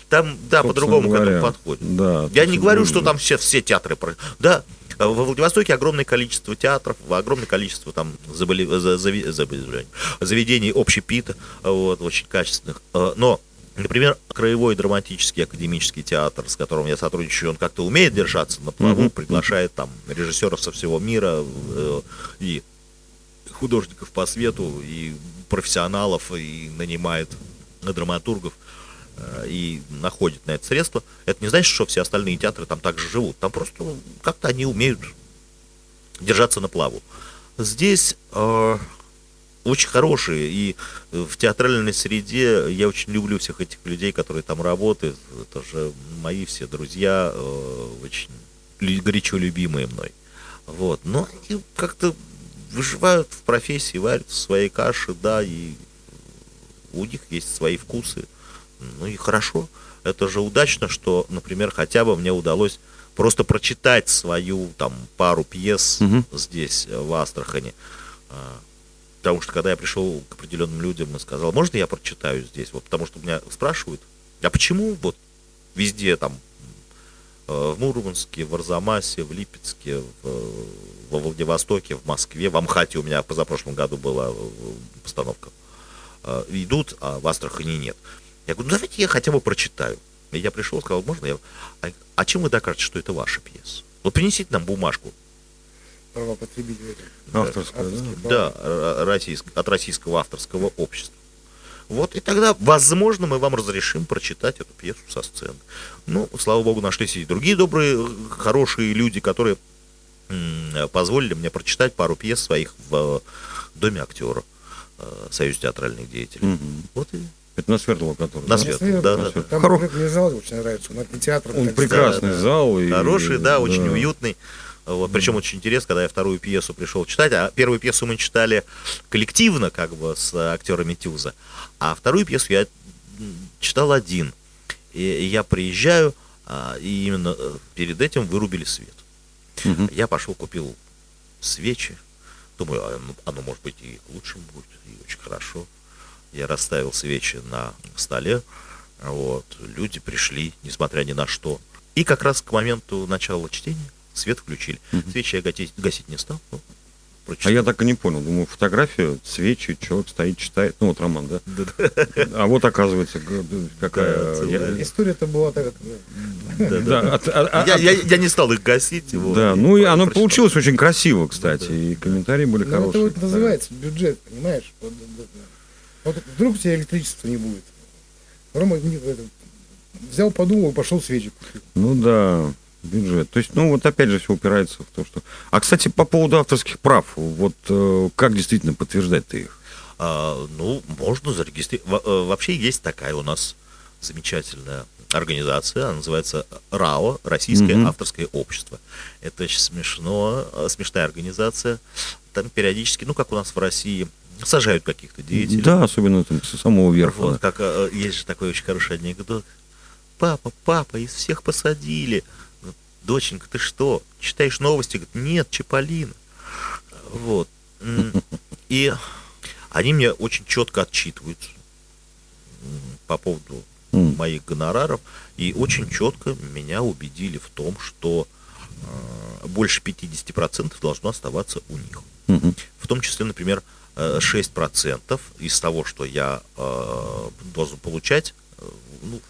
Там, да, по-другому к этому подходит. Да, Я не говорю, глубже. что там все, все театры... Да, во Владивостоке огромное количество театров, огромное количество там заболе... заведений общепита, вот, очень качественных. Э, но Например, Краевой драматический академический театр, с которым я сотрудничаю, он как-то умеет держаться на плаву, mm-hmm. приглашает там режиссеров со всего мира э, и художников по свету, и профессионалов, и нанимает драматургов э, и находит на это средства. Это не значит, что все остальные театры там также живут. Там просто как-то они умеют держаться на плаву. Здесь э, очень хорошие. И в театральной среде я очень люблю всех этих людей, которые там работают. Это же мои все друзья, э, очень горячо любимые мной. Вот. Но они как-то выживают в профессии, варят свои каши, да, и у них есть свои вкусы. Ну и хорошо. Это же удачно, что, например, хотя бы мне удалось просто прочитать свою там пару пьес угу. здесь, в Астрахани. Потому что когда я пришел к определенным людям и сказал, можно я прочитаю здесь? Вот потому что меня спрашивают, а почему вот везде там э, в Мурманске, в Арзамасе, в Липецке, в, во Владивостоке, в Москве, в Амхате у меня позапрошлом году была э, постановка. Э, идут, а в Астрахани нет. Я говорю, ну давайте я хотя бы прочитаю. И я пришел, сказал, можно я... А, а чем вы докажете, что это ваша пьеса? Вот принесите нам бумажку. Права потребителя. Авторская, да? Авторские права. Да, российск- от российского авторского общества. Вот, и тогда, возможно, мы вам разрешим прочитать эту пьесу со сцены. Ну, слава богу, нашлись и другие добрые, э, хорошие люди, которые позволили мне прочитать пару пьес своих в э, Доме актера э, Союз театральных деятелей. Мгм. Вот и Это на Свердлова, который. На да? Свет, да, да. Там Хоро- мне зал очень нравится. Он театр. Он прекрасный Да, да. зал. и- Хороший, да, очень да. уютный. Вот, причем очень интересно, когда я вторую пьесу пришел читать, а первую пьесу мы читали коллективно, как бы, с э, актерами Тюза, а вторую пьесу я читал один. И, и я приезжаю, а, и именно э, перед этим вырубили свет. Мгм. Я пошел, купил свечи. Думаю, а, ну, оно может быть и лучшим будет, и очень хорошо. Я расставил свечи на столе. Вот. Люди пришли, несмотря ни на что. И как раз к моменту начала чтения свет включили. Свечи я гасить, гасить не стал. ну, А я так и не понял. Думаю, фотография, свечи, человек стоит, читает. Ну, вот Роман, да? А вот оказывается, какая... История-то была так. Я, не стал их гасить. да, и ну и оно получилось очень красиво, кстати, и комментарии были Ну, это хорошие. вот называется бюджет, понимаешь? Вот, вдруг у тебя электричества не будет. Рома взял, подумал, пошел свечи купил. Ну да, бюджет. То есть, ну вот опять же все упирается в то, что... А, кстати, по поводу авторских прав, вот э, как действительно подтверждать ты их? А, ну, можно зарегистрировать. Э, Вообще есть такая у нас замечательная организация, она называется РАО, Российское Мгм. авторское общество. Это очень смешно, э, смешная организация. Там периодически, ну, как у нас в России, сажают каких-то деятелей. Да, особенно там с самого верха. Вот как есть же такой очень хороший анекдот. Папа, папа, из всех посадили. Доченька, ты что, читаешь новости? Говорит, нет, Чиполлино. Вот. И они мне очень четко отчитываются по поводу моих гонораров. И очень четко меня убедили в том, что э, больше 50% должно оставаться у них. В том числе, например, э, 6% из того, что я э, должен получать, э, ну,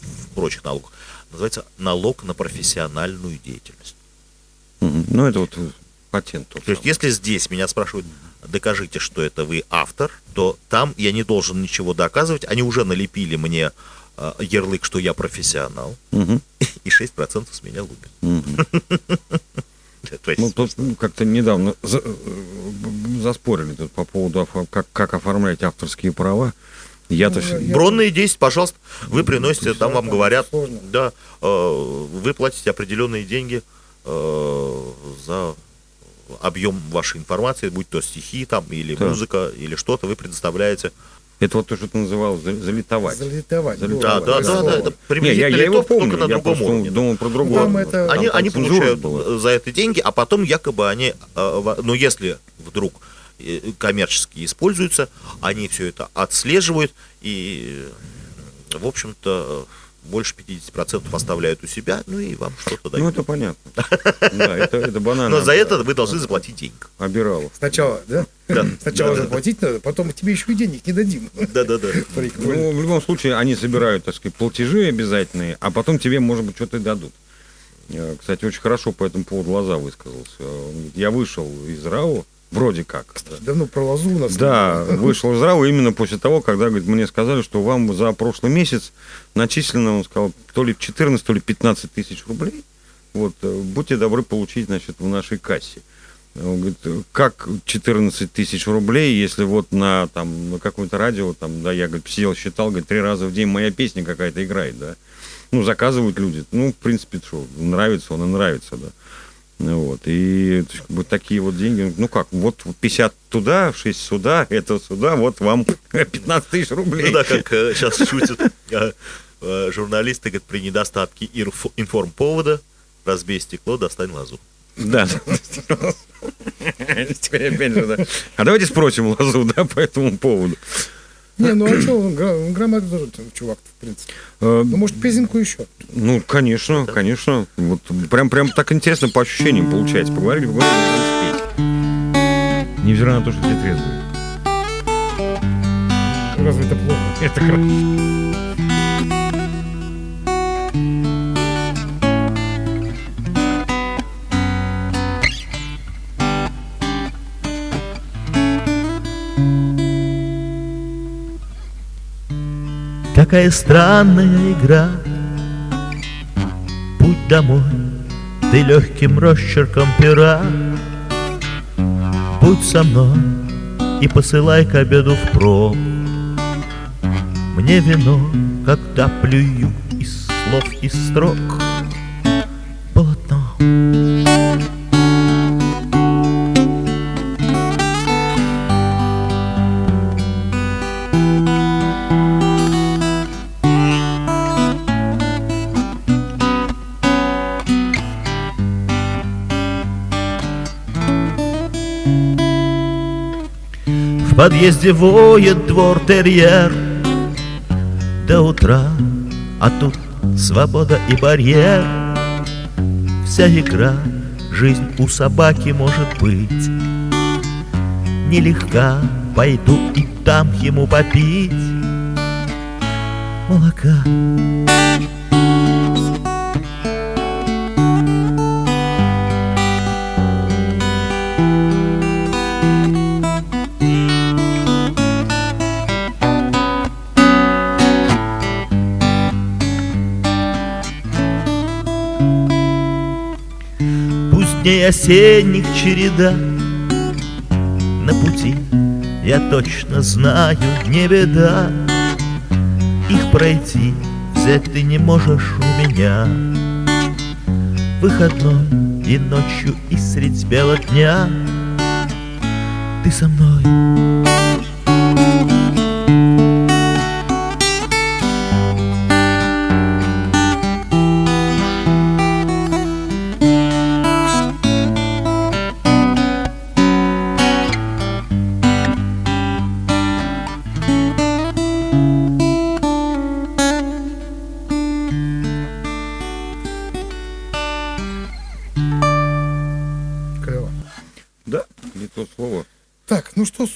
в прочих налогах, называется налог на профессиональную деятельность. Ну, это вот патент. То есть, если здесь меня спрашивают, докажите, что это вы автор, то там я не должен ничего доказывать. Они уже налепили мне э, ярлык, что я профессионал, Мгм. и 6% с меня лупят. Есть, Ну, тут ну, как-то недавно за- э, заспорили тут по поводу, как оформлять авторские права. Я-то... Ну, я- Бронные 10, пожалуйста, вы приносите, там вам говорят, да, э, вы платите определенные деньги э, за объем вашей информации, будь то стихи там, или Да. музыка, или что-то, вы предоставляете. Это вот то, что ты называл за- залитовать. Залетовать. было Да, да, да, да, это Не, я, приблизительно я его помню, только на я другом уровне. думал про другое. Там это- Они, Там они получают была. э, за это деньги, а потом якобы они, э, ну если вдруг коммерчески используются, они все это отслеживают и, э, в общем-то, больше 50% оставляют у себя, ну и вам что-то Ну, дают. это понятно. Да, это, это банально. Но за это вы должны заплатить денег. Обирало. Сначала, да? Да. Сначала Да, да, заплатить надо, потом тебе еще и денег не дадим. Да-да-да. Прикольно. Ну, в любом случае, они собирают, так сказать, платежи обязательные, а потом тебе, может быть, что-то и дадут. Э, Кстати, очень хорошо по этому поводу Лоза высказался. Он говорит, Я вышел из РАО, вроде как. Давно про лозу у нас. Да, вышел из РАО именно после того, когда говорит, мне сказали, что вам за прошлый месяц начислено, он сказал, то ли 14, то ли 15 тысяч рублей. Вот, э, будьте добры получить, значит, в нашей кассе. Он говорит, «Э, как 14 тысяч рублей, если вот на, там, на какое-то радио, там, да, я, говорит, сидел, считал, говорит, три раза в день моя песня какая-то играет, да. Ну, заказывают люди. Ну, в принципе, что, нравится он и нравится, да. Ну, Вот, и есть, как бы, такие вот деньги, ну как, вот 50 туда, 6 сюда, это сюда, вот вам 15 тысяч рублей. Ну да, как сейчас шутят э, э, журналисты, говорят, при недостатке инф- информповода разбей стекло, достань лазу. Да. Теперь опять же, да. А давайте спросим Лазу, да, по этому поводу. Не, ну а что, он там чувак, в принципе. Э, Ну, может, песенку еще. Ну, конечно, конечно. Вот прям, прям так интересно по ощущениям получается. Поговорили, поговорили, спеть. Невзирая на то, что все трезвые. Разве это плохо? Это хорошо. Какая странная игра. Путь домой ты легким росчерком пера. Будь со мной и посылай к обеду в проб. Мне вино, когда плюю из слов и строк подъезде воет двор терьер. До утра, а тут свобода и барьер. Вся игра, жизнь у собаки может быть. Нелегка, пойду и дам ему попить. Молока осенних череда На пути, я точно знаю, не беда. Их пройти, взять ты не можешь у меня. Выходной и ночью, и средь бела дня. Ты со мной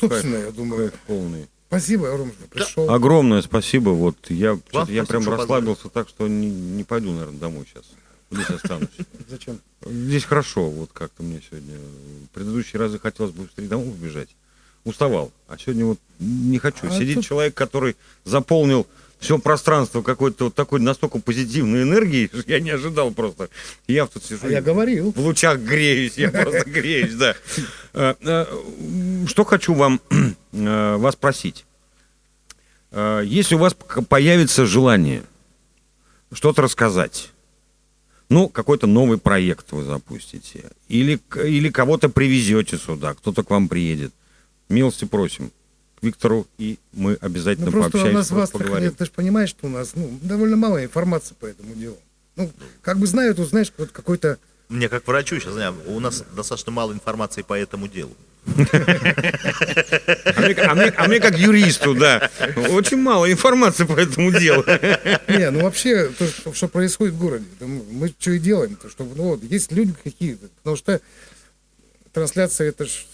ну собственно, я думаю. Кайф полный. Спасибо, Ром, что пришел. Огромное спасибо. Вот я, чё-то я спасибо, прям расслабился так, что не, не пойду, наверное, домой сейчас. Здесь останусь. Зачем? Здесь хорошо, вот как-то мне сегодня. Предыдущие разы хотелось бы быстрее домой убежать. Уставал. А сегодня вот не хочу. А Сидит тут- человек, который заполнил все пространство какой-то вот такой настолько позитивной энергией, что я не ожидал просто. Я тут сижу. А я говорил. В лучах греюсь, я просто греюсь, да. Э, э, Что хочу вам э, вас спросить. Если у вас появится желание что-то рассказать, ну, какой-то новый проект вы запустите, или, или кого-то привезете сюда, кто-то к вам приедет, милости просим Виктору, и мы обязательно Ну просто у пообщаемся, нас в Астрахани, поговорим. ты же понимаешь, что у нас ну, довольно мало информации по этому делу. Ну, как бы знают, вот знаешь, вот какой-то Мне как врачу сейчас, знаю, у нас достаточно мало информации по этому делу. А мне, а мне- а мне как юристу, да, очень мало информации по этому делу. Не, ну вообще, то, что, что происходит в городе, мы что и делаем, то, что, ну вот, есть люди какие-то, потому что трансляция это ж,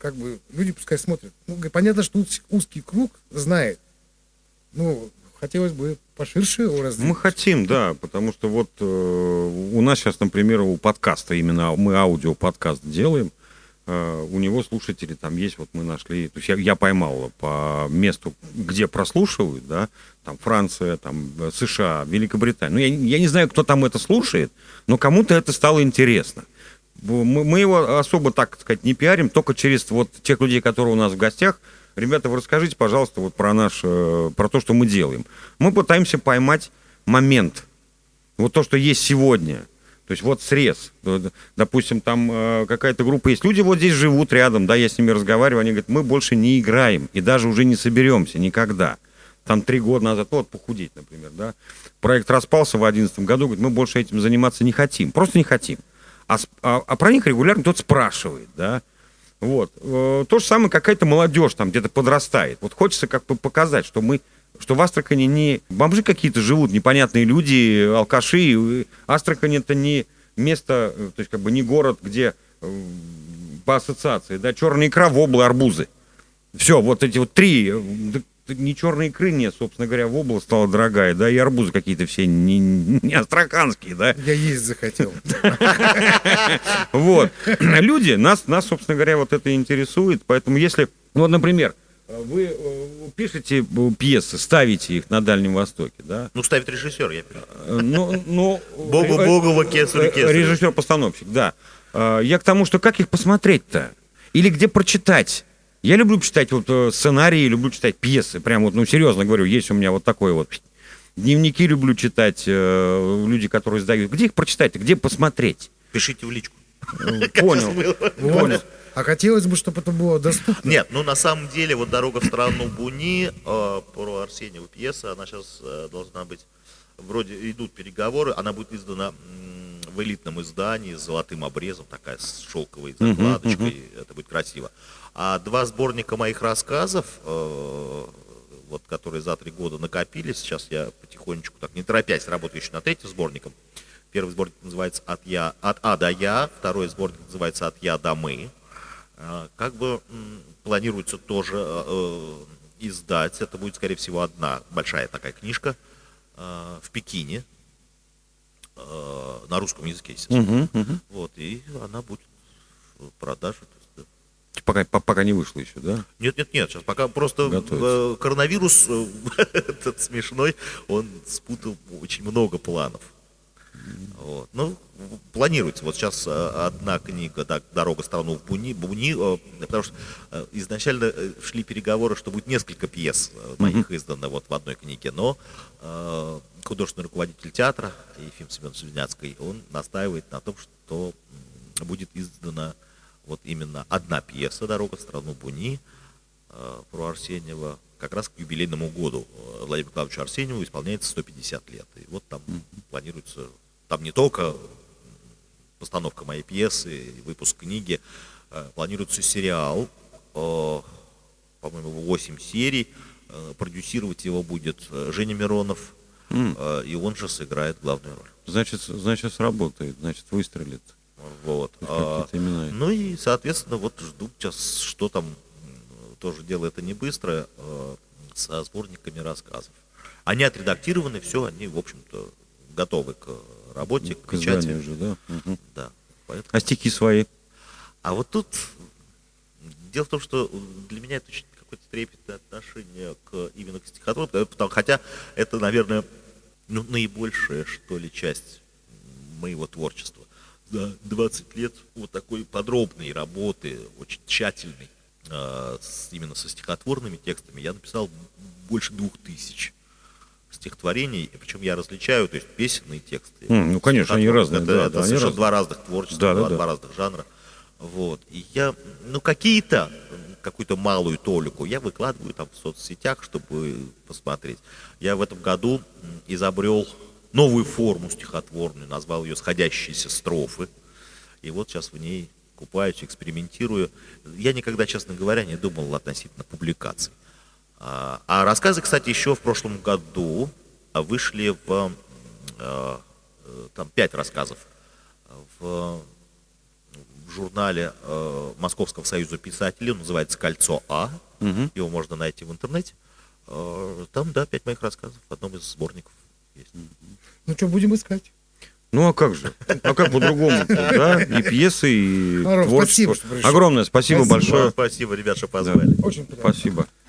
как бы, люди пускай смотрят. Ну, понятно, что уз- узкий круг знает. Ну, хотелось бы поширше его развить. Мы хотим, да, потому что вот э, у нас сейчас, например, у подкаста, именно мы аудиоподкаст делаем, э, у него слушатели там есть, вот мы нашли, то есть я, я поймал по месту, где прослушивают, да, там Франция, там э, США, Великобритания. Ну, я, я не знаю, кто там это слушает, но кому-то это стало интересно. Мы, его особо, так сказать, не пиарим, только через вот тех людей, которые у нас в гостях. Ребята, вы расскажите, пожалуйста, вот про наш, э, про то, что мы делаем. Мы пытаемся поймать момент, вот то, что есть сегодня. То есть вот срез. Допустим, там э, какая-то группа есть. Люди вот здесь живут рядом, да, я с ними разговариваю, они говорят, мы больше не играем и даже уже не соберемся никогда. Там три года назад, ну, вот похудеть, например, да. Проект распался в 2011 году, говорит, мы больше этим заниматься не хотим, просто не хотим. А, а- а про них регулярно кто-то спрашивает, да. Вот. Э, То же самое какая-то молодежь там где-то подрастает. Вот хочется как бы показать, что мы что в Астрахани не бомжи какие-то живут, непонятные люди, алкаши. Астрахань это не место, э, то есть как бы не город, где э, по ассоциации, да, черная икра, воблы, арбузы. Все, вот эти вот три. Ни черной икры нет, собственно говоря, вобла стала дорогая, да, и арбузы какие-то все не, не астраханские, да. Я есть захотел. Вот. Люди, нас, нас, собственно говоря, вот это интересует. Поэтому если, ну, вот, например, вы э, пишете э, пьесы, ставите их на Дальнем Востоке, да? Ну, ставит режиссер, я пишу. Э, Ну, ну, Богу Богово, кесарю кесарю. Режиссер-постановщик, да. Я к тому, что как их посмотреть-то? Или где прочитать? Я люблю читать вот э, сценарии, люблю читать пьесы. Прям вот, ну, серьезно говорю, есть у меня вот такой вот дневники люблю читать, э, люди, которые сдают. Где их прочитать? Где посмотреть? Пишите в личку. Э, Понял. Понял. А хотелось бы, чтобы это было доступно. Нет, ну на самом деле вот «Дорога в страну Буни» э, про Арсеньева пьеса, она сейчас должна быть, вроде идут переговоры, она будет издана в элитном издании с золотым обрезом, такая с шелковой закладочкой, это будет красиво. А два сборника моих рассказов, э, вот, которые за три года накопились, сейчас я потихонечку, так не торопясь, работаю еще над третьим сборником. Первый сборник называется «От, я, от А до Я», второй сборник называется «От Я до Мы». А, Как бы м, планируется тоже э, издать, это будет, скорее всего, одна большая такая книжка э, в Пекине, э, на русском языке, естественно. Мгм, мгм. Вот, и она будет в продаже. Да. Пока, по- пока не вышло еще, да? Нет, нет, нет, сейчас пока просто Готовится. э, коронавирус э, этот смешной, он спутал очень много планов. Вот. Ну, планируется. Вот сейчас э, одна книга так, «Дорога страну в Буни», Буни потому что изначально шли переговоры, что будет несколько пьес моих издано вот в одной книге, но художественный руководитель театра Ефим Семенович Звеняцкий, он настаивает на том, что будет издана вот именно одна пьеса «Дорога в страну Буни» э, про Арсеньева как раз к юбилейному году э, Владимиру Клавовичу Арсеньеву исполняется 150 лет. И вот там планируется, там не только постановка моей пьесы, выпуск книги, э, планируется сериал, по-моему, 8 серий, продюсировать его будет Женя Миронов, и он же сыграет главную роль. Значит, значит, сработает, значит, выстрелит. Вот. А. Ну и, соответственно, вот жду сейчас, что там тоже дело это не быстро, э, со сборниками рассказов. Они отредактированы, все, они, в общем-то, готовы к работе, к К печати. уже, да? Мгм. Да. Поэтому- А стихи свои? А вот тут дело в том, что для меня это очень какое-то трепетное отношение к именно к стихотворству, э, потому- хотя это, наверное, ну, наибольшая, что ли, часть моего творчества. За 20 лет вот такой подробной работы, очень тщательной, э, именно со стихотворными текстами, я написал больше двух тысяч стихотворений, причем я различаю, то есть песенные тексты. М, ну, конечно, они разные, Это, да, это да, совершенно разные. два разных творчества, Да, да, два, да. два разных жанра. Вот. И я, ну, какие-то, какую-то малую толику я выкладываю там в соцсетях, чтобы посмотреть. Я в этом году изобрел новую форму стихотворную, назвал ее «Сходящиеся строфы». И вот сейчас в ней купаюсь, экспериментирую. Я никогда, честно говоря, не думал относительно публикаций. А, а рассказы, кстати, еще в прошлом году а, вышли в э, там пять рассказов в, в журнале Московского союза писателей, он называется «Кольцо А», Мгм. его можно найти в интернете. Там, да, пять моих рассказов в одном из сборников есть. Ну что, будем искать? Ну а как же? А как по-другому? Да? И пьесы, и Ром, творчество. спасибо. Огромное спасибо Спасибо. большое. Спасибо, ребят, что позвали. Очень приятно. Спасибо.